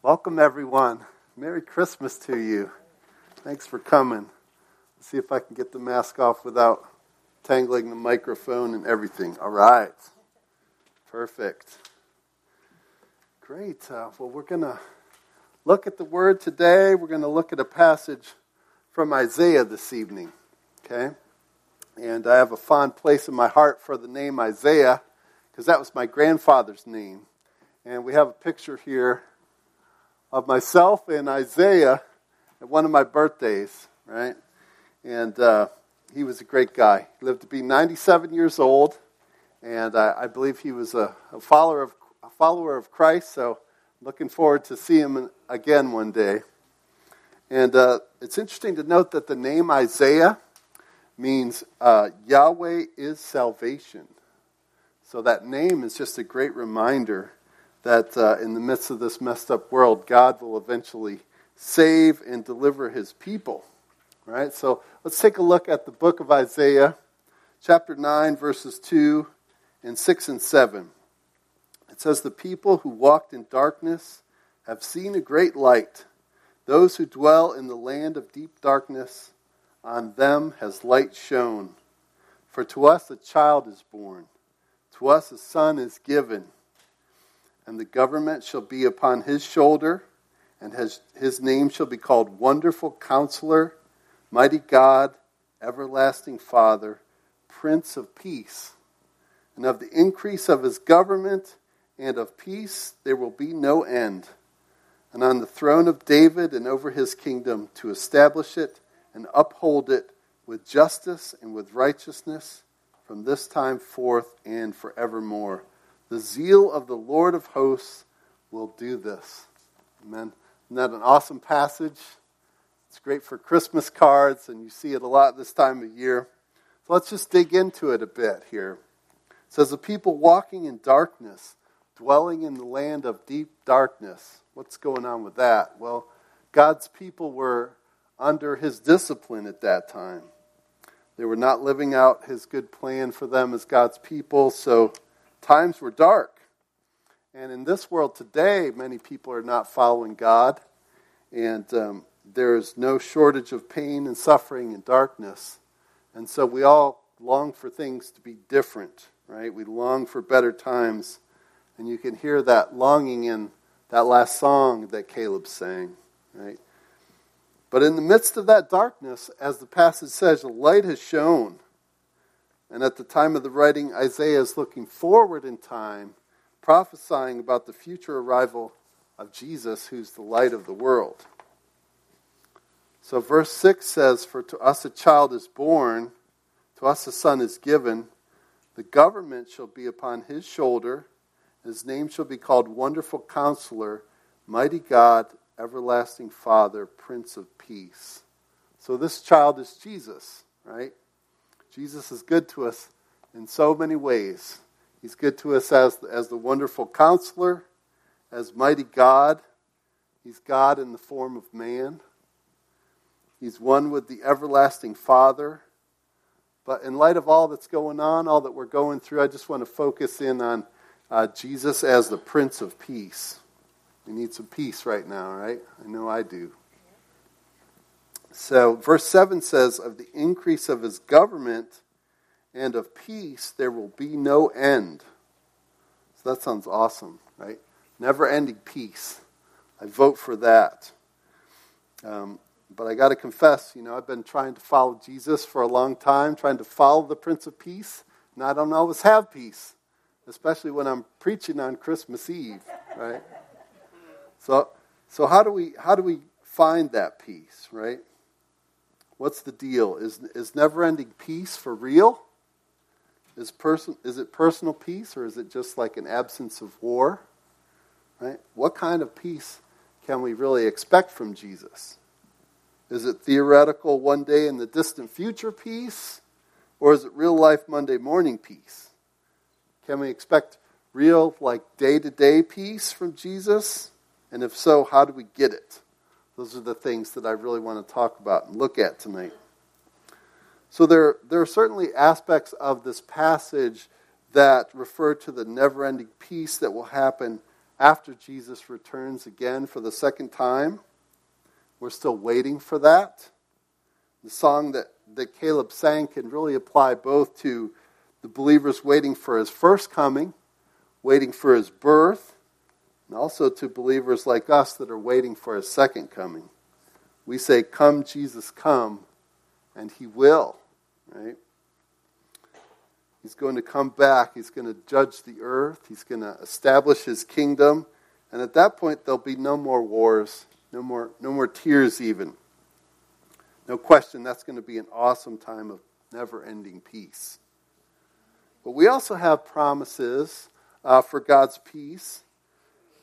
Welcome, everyone. Merry Christmas to you. Thanks for coming. Let's see if I can get the mask off without tangling the microphone and everything. All right. Perfect. Great. Uh, well, we're going to look at the word today. We're going to look at a passage from Isaiah this evening. Okay? And I have a fond place in my heart for the name Isaiah because that was my grandfather's name. And we have a picture here of myself and Isaiah at one of my birthdays, right? And uh, he was a great guy. He lived to be 97 years old, and I, I believe he was a, a, follower of a follower of Christ. So, looking forward to see him again one day. And uh, it's interesting to note that the name Isaiah means uh, Yahweh is salvation. So that name is just a great reminder that uh, in the midst of this messed up world, God will eventually save and deliver his people. Right? So let's take a look at the book of Isaiah, chapter 9, verses 2 and 6 and 7. It says, The people who walked in darkness have seen a great light. Those who dwell in the land of deep darkness, on them has light shone. For to us a child is born, to us a son is given and the government shall be upon his shoulder, and his, his name shall be called Wonderful Counselor, Mighty God, Everlasting Father, Prince of Peace. And of the increase of his government and of peace there will be no end. And on the throne of David and over his kingdom to establish it and uphold it with justice and with righteousness from this time forth and forevermore. The zeal of the Lord of hosts will do this. Amen. Isn't that an awesome passage? It's great for Christmas cards, and you see it a lot this time of year. So let's just dig into it a bit here. It says, The people walking in darkness, dwelling in the land of deep darkness. What's going on with that? Well, God's people were under his discipline at that time. They were not living out his good plan for them as God's people, so Times were dark. And in this world today, many people are not following God. And um, there's no shortage of pain and suffering and darkness. And so we all long for things to be different, right? We long for better times. And you can hear that longing in that last song that Caleb sang, right? But in the midst of that darkness, as the passage says, the light has shone. And at the time of the writing, Isaiah is looking forward in time, prophesying about the future arrival of Jesus, who's the light of the world. So, verse 6 says, For to us a child is born, to us a son is given, the government shall be upon his shoulder, his name shall be called Wonderful Counselor, Mighty God, Everlasting Father, Prince of Peace. So, this child is Jesus, right? Jesus is good to us in so many ways. He's good to us as, as the wonderful counselor, as mighty God. He's God in the form of man. He's one with the everlasting Father. But in light of all that's going on, all that we're going through, I just want to focus in on uh, Jesus as the Prince of Peace. We need some peace right now, right? I know I do. So, verse 7 says, Of the increase of his government and of peace, there will be no end. So, that sounds awesome, right? Never ending peace. I vote for that. Um, but I got to confess, you know, I've been trying to follow Jesus for a long time, trying to follow the Prince of Peace, and I don't always have peace, especially when I'm preaching on Christmas Eve, right? So, so how do we how do we find that peace, right? What's the deal? Is, is never ending peace for real? Is, person, is it personal peace or is it just like an absence of war? Right? What kind of peace can we really expect from Jesus? Is it theoretical one day in the distant future peace? Or is it real life Monday morning peace? Can we expect real, like day to day peace from Jesus? And if so, how do we get it? Those are the things that I really want to talk about and look at tonight. So there, there are certainly aspects of this passage that refer to the never ending peace that will happen after Jesus returns again for the second time. We're still waiting for that. The song that, that Caleb sang can really apply both to the believers waiting for his first coming, waiting for his birth, and also to believers like us that are waiting for his second coming. We say, Come, Jesus, come, and he will, right? He's going to come back. He's going to judge the earth. He's going to establish his kingdom. And at that point, there'll be no more wars, no more, no more tears, even. No question, that's going to be an awesome time of never ending peace. But we also have promises uh, for God's peace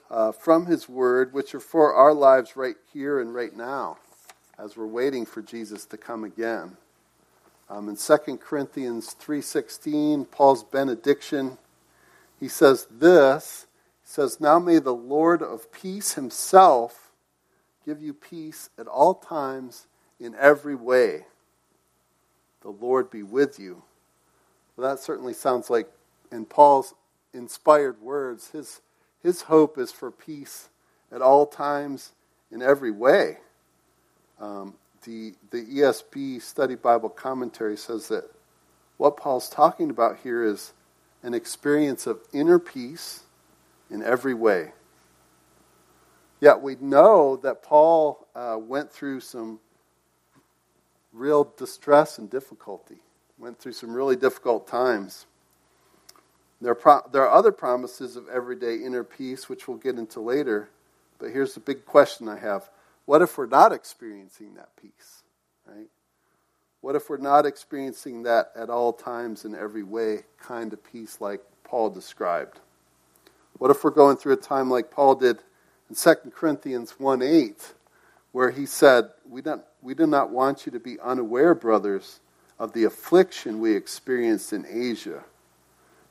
uh, from His Word, which are for our lives right here and right now as we're waiting for Jesus to come again. Um, in 2 Corinthians 3.16, Paul's benediction, he says this, he says, Now may the Lord of peace himself give you peace at all times in every way. The Lord be with you. Well, that certainly sounds like, in Paul's inspired words, his, his hope is for peace at all times in every way. Um, the, the ESV Study Bible Commentary says that what Paul's talking about here is an experience of inner peace in every way. Yet we know that Paul uh, went through some real distress and difficulty, went through some really difficult times. There are, other promises of everyday inner peace, which we'll get into later. But here's the big question I have what if we're not experiencing that peace? Right? What if we're not experiencing that at all times in every way kind of peace like Paul described? What if we're going through a time like Paul did in 2 Corinthians 1 8, where he said, we, don't, we do not want you to be unaware, brothers, of the affliction we experienced in Asia.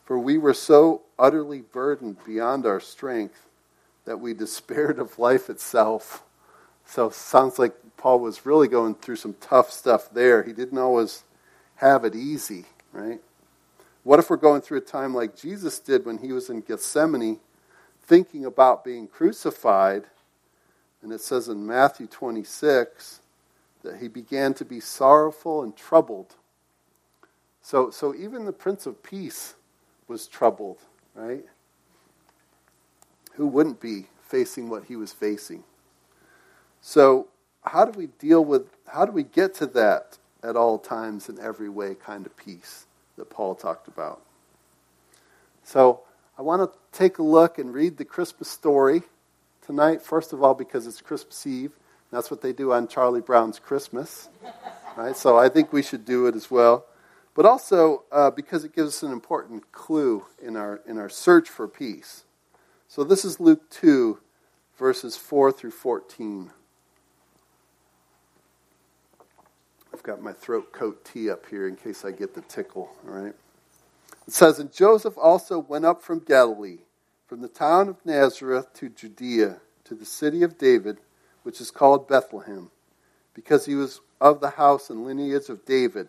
For we were so utterly burdened beyond our strength that we despaired of life itself. So it sounds like Paul was really going through some tough stuff there. He didn't always have it easy, right? What if we're going through a time like Jesus did when he was in Gethsemane, thinking about being crucified? And it says in Matthew 26 that he began to be sorrowful and troubled. So, so even the Prince of Peace was troubled, right? Who wouldn't be facing what he was facing? So, how do we deal with, how do we get to that at all times in every way kind of peace that Paul talked about? So, I want to take a look and read the Christmas story tonight, first of all, because it's Christmas Eve. That's what they do on Charlie Brown's Christmas. Right? So I think we should do it as well. But also uh, because it gives us an important clue in our, in our search for peace. So this is Luke 2, verses 4 through 14. I've got my throat coat tea up here in case I get the tickle, all right? It says, And Joseph also went up from Galilee, from the town of Nazareth to Judea, to the city of David, which is called Bethlehem, because he was of the house and lineage of David,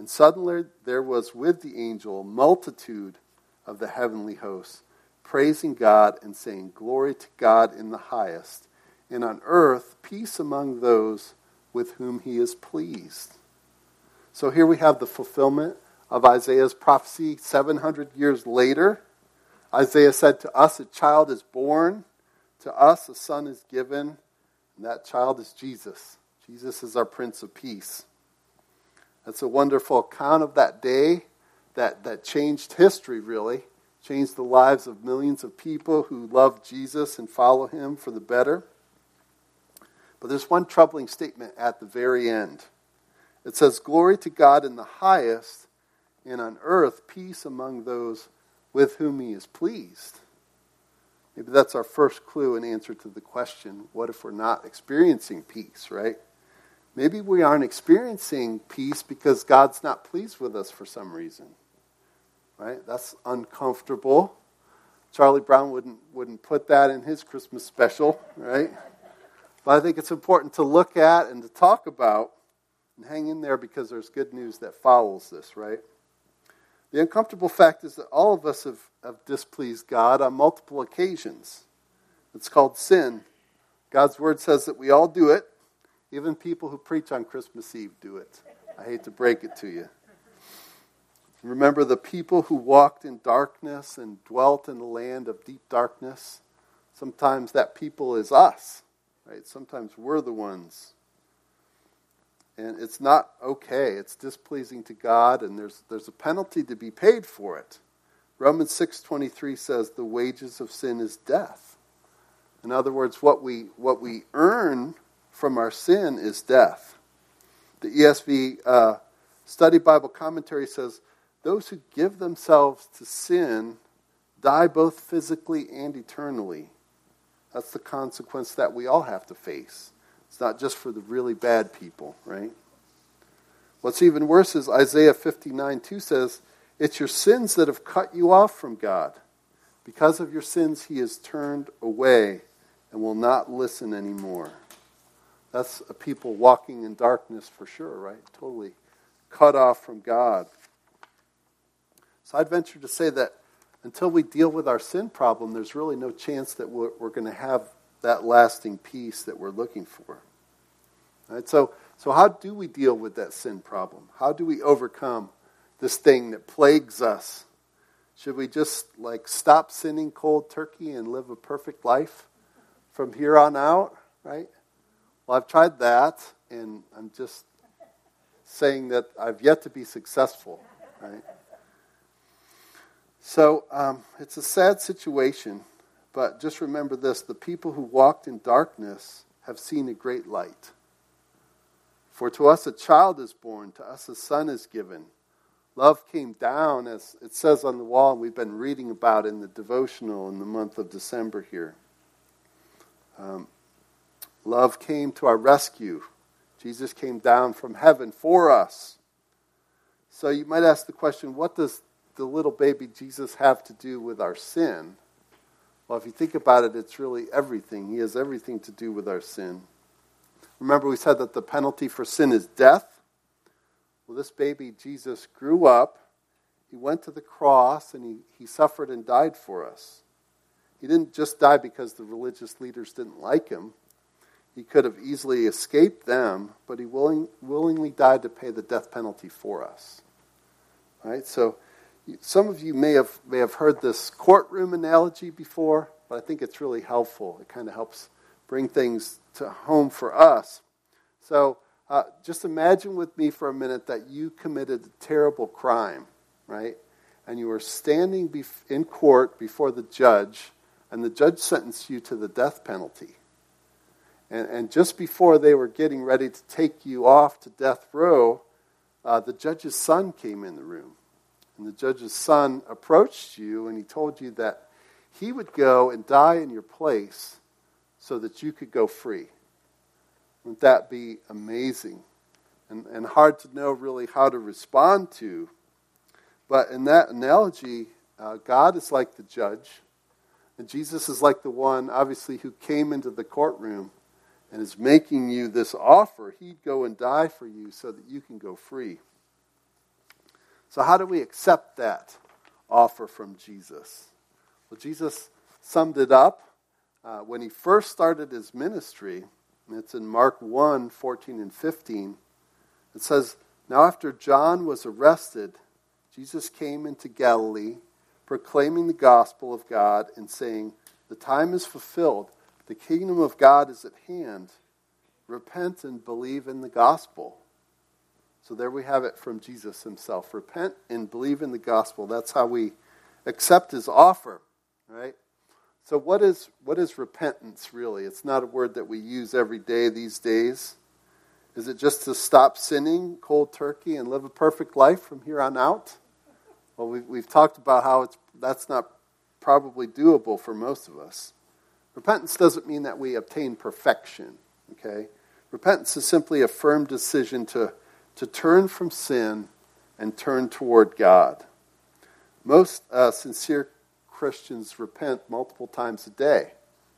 And suddenly there was with the angel a multitude of the heavenly hosts, praising God and saying, Glory to God in the highest, and on earth peace among those with whom he is pleased. So here we have the fulfillment of Isaiah's prophecy 700 years later. Isaiah said to us, A child is born To us a son is given, and that child is Jesus. Jesus is our Prince of Peace. That's a wonderful account of that day that, that changed history, really, changed the lives of millions of people who love Jesus and follow him for the better. But there's one troubling statement at the very end. It says, Glory to God in the highest, and on earth peace among those with whom he is pleased. Maybe that's our first clue and answer to the question what if we're not experiencing peace, right? Maybe we aren't experiencing peace because God's not pleased with us for some reason. Right? That's uncomfortable. Charlie Brown wouldn't, wouldn't put that in his Christmas special, right? But I think it's important to look at and to talk about and hang in there because there's good news that follows this, right? The uncomfortable fact is that all of us have, have displeased God on multiple occasions. It's called sin. God's word says that we all do it. Even people who preach on Christmas Eve do it. I hate to break it to you. Remember the people who walked in darkness and dwelt in the land of deep darkness? Sometimes that people is us, right? Sometimes we're the ones and it's not okay. It's displeasing to God, and there's, there's a penalty to be paid for it. Romans 6.23 says the wages of sin is death. In other words, what we, what we earn from our sin is death. The ESV uh, Study Bible Commentary says those who give themselves to sin die both physically and eternally. That's the consequence that we all have to face. It's not just for the really bad people, right? What's even worse is Isaiah 59 2 says, It's your sins that have cut you off from God. Because of your sins, he is turned away and will not listen anymore. That's a people walking in darkness for sure, right? Totally cut off from God. So I'd venture to say that until we deal with our sin problem, there's really no chance that we're, we're going to have that lasting peace that we're looking for. Right? So, so, how do we deal with that sin problem? How do we overcome this thing that plagues us? Should we just like stop sinning cold turkey and live a perfect life from here on out? Right? Well, I've tried that, and I'm just saying that I've yet to be successful. Right? So um, it's a sad situation but just remember this the people who walked in darkness have seen a great light. For to us a child is born, to us a son is given. Love came down, as it says on the wall, and we've been reading about in the devotional in the month of December here. Um, love came to our rescue. Jesus came down from heaven for us. So you might ask the question what does the little baby Jesus have to do with our sin? Well, if you think about it, it's really everything. He has everything to do with our sin. Remember, we said that the penalty for sin is death. Well, this baby, Jesus, grew up. He went to the cross and he, he suffered and died for us. He didn't just die because the religious leaders didn't like him. He could have easily escaped them, but he willing, willingly died to pay the death penalty for us. Right? So some of you may have, may have heard this courtroom analogy before, but I think it's really helpful. It kind of helps bring things to home for us. So uh, just imagine with me for a minute that you committed a terrible crime, right? And you were standing bef- in court before the judge, and the judge sentenced you to the death penalty. And, and just before they were getting ready to take you off to death row, uh, the judge's son came in the room. And the judge's son approached you and he told you that he would go and die in your place so that you could go free. Wouldn't that be amazing? And, and hard to know really how to respond to. But in that analogy, uh, God is like the judge, and Jesus is like the one, obviously, who came into the courtroom and is making you this offer. He'd go and die for you so that you can go free. So, how do we accept that offer from Jesus? Well, Jesus summed it up uh, when he first started his ministry. It's in Mark 1 14 and 15. It says, Now after John was arrested, Jesus came into Galilee, proclaiming the gospel of God and saying, The time is fulfilled, The kingdom of God is at hand. Repent and believe in the gospel. So there we have it from Jesus himself. Repent and believe in the gospel. That's how we accept his offer, right? So what is what is repentance really? It's not a word that we use every day these days. Is it just to stop sinning cold turkey and live a perfect life from here on out? Well, we've, we've talked about how it's, that's not probably doable for most of us. Repentance doesn't mean that we obtain perfection, okay? Repentance is simply a firm decision to, to turn from sin and turn toward God. Most uh, sincere Christians repent multiple times a day,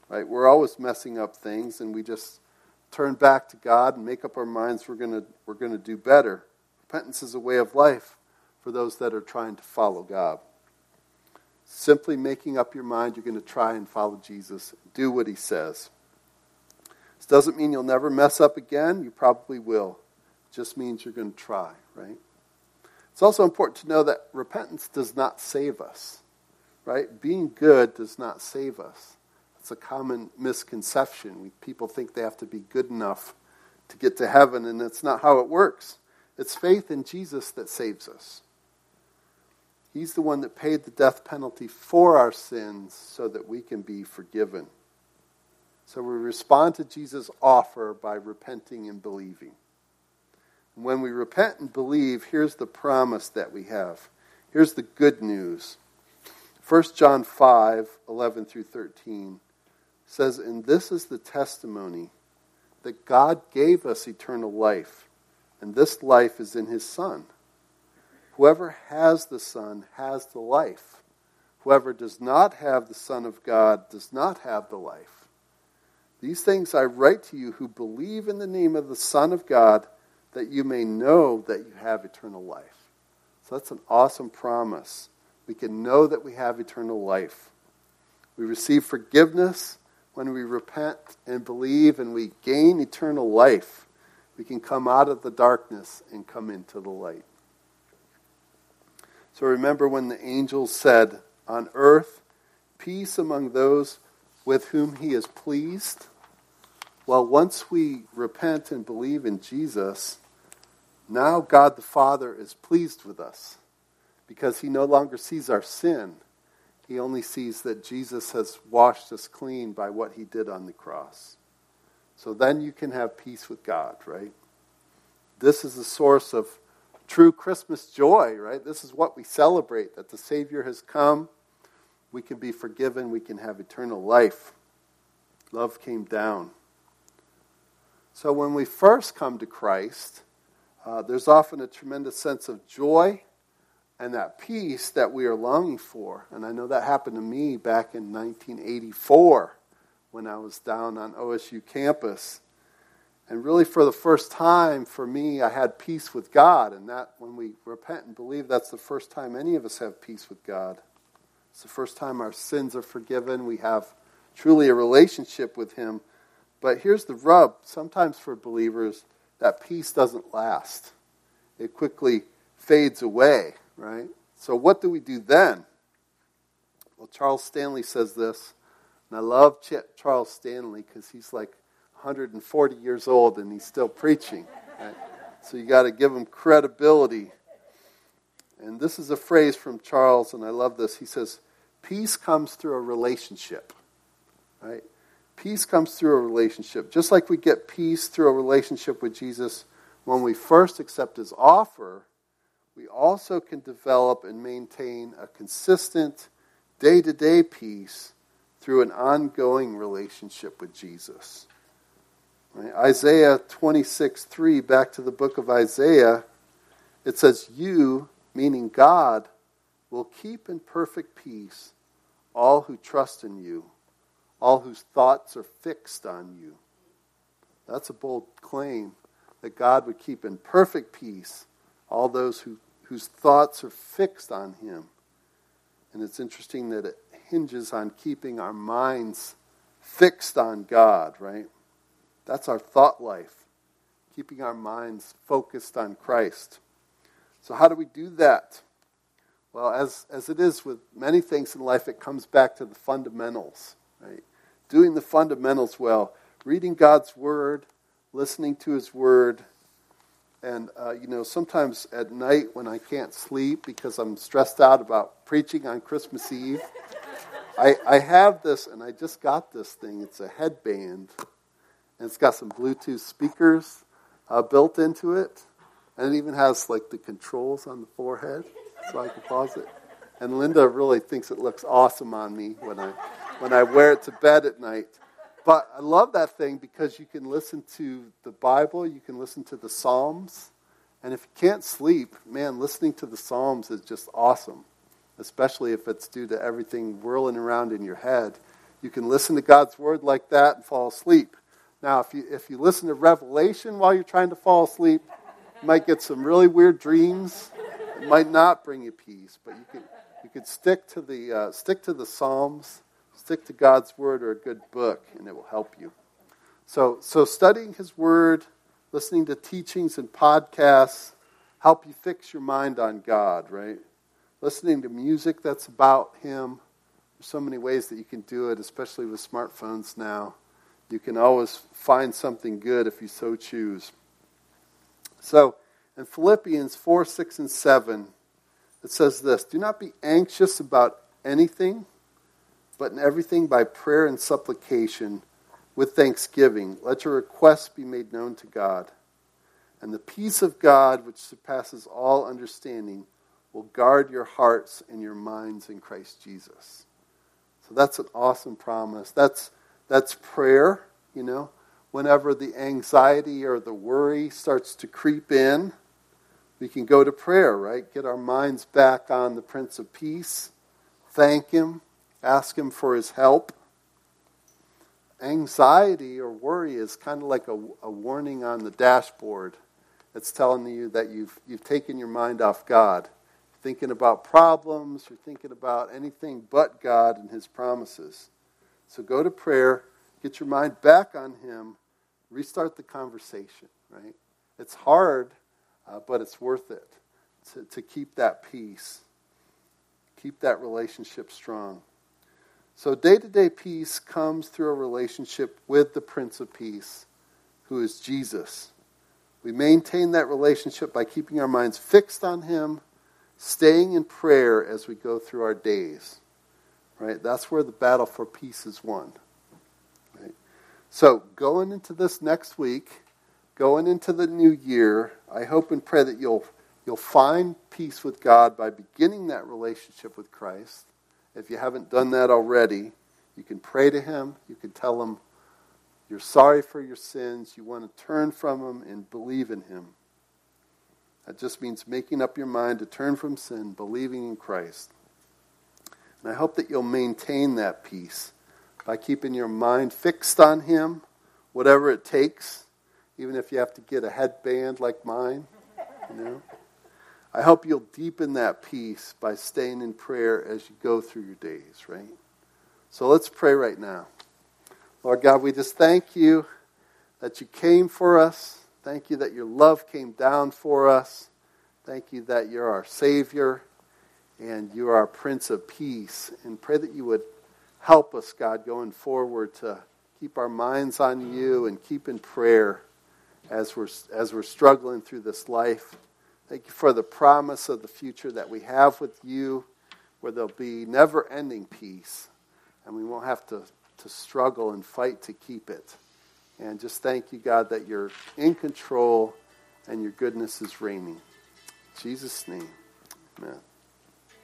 right? We're always messing up things, and we just turn back to God and make up our minds we're going we're going to do better. Repentance is a way of life for those that are trying to follow God. Simply making up your mind you're going to try and follow Jesus, do what he says. This doesn't mean you'll never mess up again. You probably will. It just means you're going to try, right? It's also important to know that repentance does not save us, right? Being good does not save us. It's a common misconception. People think they have to be good enough to get to heaven, and that's not how it works. It's faith in Jesus that saves us. He's the one that paid the death penalty for our sins so that we can be forgiven. So we respond to Jesus' offer by repenting and believing. when we repent and believe, here's the promise that we have. Here's the good news. 1 John 5 11 through 13 says, And this is the testimony that God gave us eternal life, and this life is in his Son. Whoever has the Son has the life. Whoever does not have the Son of God does not have the life. These things I write to you who believe in the name of the Son of God, that you may know that you have eternal life. So that's an awesome promise. We can know that we have eternal life. We receive forgiveness when we repent and believe and we gain eternal life, we can come out of the darkness and come into the light. So remember when the angels said, On earth, peace among those with whom he is pleased? Well, once we repent and believe in Jesus, now God the Father is pleased with us because he no longer sees our sin he only sees that Jesus has washed us clean by what he did on the cross. So then you can have peace with God, right? This is the source of true Christmas joy, right? This is what we celebrate that the Savior has come. We can be forgiven, we can have eternal life. Love came down. So when we first come to Christ, uh, there's often a tremendous sense of joy and that peace that we are longing for. And I know that happened to me back in 1984 when I was down on OSU campus. And really, for the first time for me, I had peace with God. And that, when we repent and believe, that's the first time any of us have peace with God. It's the first time our sins are forgiven. We have truly a relationship with Him. But here's the rub sometimes for believers, that peace doesn't last, it quickly fades away right? So, what do we do then? Well, Charles Stanley says this, and I love Ch- Charles Stanley because he's like 140 years old and he's still preaching. Right? So, you got to give him credibility. And this is a phrase from Charles, and I love this. He says, Peace comes through a relationship, right? Peace comes through a relationship. Just like we get peace through a relationship with Jesus when we first accept his offer we also can develop and maintain a consistent day to day peace through an ongoing relationship with Jesus. Right? Isaiah 26 3, back to the book of Isaiah, it says, You, meaning God, will keep in perfect peace all who trust in you, all whose thoughts are fixed on you. That's a bold claim that God would keep in perfect peace all those who, whose thoughts are fixed on Him. And it's interesting that it hinges on keeping our minds fixed on God, right? That's our thought life, keeping our minds focused on Christ. So, how do we do that? Well, as, as it is with many things in life, it comes back to the fundamentals, right? doing the fundamentals well, reading God's Word, listening to His Word. And, uh, you know, sometimes at night when I can't sleep because I'm stressed out about preaching on Christmas Eve, I, I have this, and I just got this thing. It's a headband, and it's got some Bluetooth speakers uh, built into it. And it even has, like, the controls on the forehead so I can pause it. And Linda really thinks it looks awesome on me when I, when I wear it to bed at night. But I love that thing because you can listen to the Bible, you can listen to the Psalms. And if you can't sleep, man, listening to the Psalms is just awesome, especially if it's due to everything whirling around in your head. You can listen to God's Word like that and fall asleep. Now, if you, if you listen to Revelation while you're trying to fall asleep, you might get some really weird dreams. It might not bring you peace, but you can, you could stick to the, uh, stick to the Psalms Stick to God's Word or a good book, and it will help you. So, so studying His Word, listening to teachings and podcasts, help you fix your mind on God, right? Listening to music that's about Him. There's so many ways that you can do it, especially with smartphones now. You can always find something good if you so choose. So, in Philippians 4, 6, and 7, it says this Do not be anxious about anything but in everything by prayer and supplication with thanksgiving. Let your requests be made known to God. And the peace of God, which surpasses all understanding, will guard your hearts and your minds in Christ Jesus. So that's an awesome promise. That's, that's prayer, you know. Whenever the anxiety or the worry starts to creep in, we can go to prayer, right? Get our minds back on the Prince of Peace, thank Him, ask Him for His help. Anxiety or worry is kind of like a, a warning on the dashboard. It's telling you that you've, you've taken your mind off God. Thinking about problems, you're thinking about anything but God and His promises. So go to prayer, get your mind back on Him, restart the conversation, right? It's hard, uh, but it's worth it to, to keep that peace, keep that relationship strong. So day to day peace comes through a relationship with the Prince of Peace, who is Jesus. We maintain that relationship by keeping our minds fixed on Him, staying in prayer as we go through our days. Right? That's where the battle for peace is won. Right? So, going into this next week, going into the new year, I hope and pray that you'll, you'll find peace with God by beginning that relationship with Christ if you haven't done that already, you can pray to Him. You can tell Him you're sorry for your sins. You want to turn from them and believe in Him. That just means making up your mind to turn from sin, believing in Christ. And I hope that you'll maintain that peace by keeping your mind fixed on Him, whatever it takes, even if you have to get a headband like mine, you know. I hope you'll deepen that peace by staying in prayer as you go through your days, right? So let's pray right now. Lord God, we just thank you that you came for us. Thank you that your love came down for us. Thank you that you're our Savior and you are our Prince of Peace. And pray that you would help us, God, going forward to keep our minds on you and keep in prayer as we're, as we're struggling through this life. Thank you for the promise of the future that we have with you, where there'll be never ending peace, and we won't have to, to struggle and fight to keep it. And just thank you, God, that you're in control and your goodness is reigning. In Jesus' name, amen.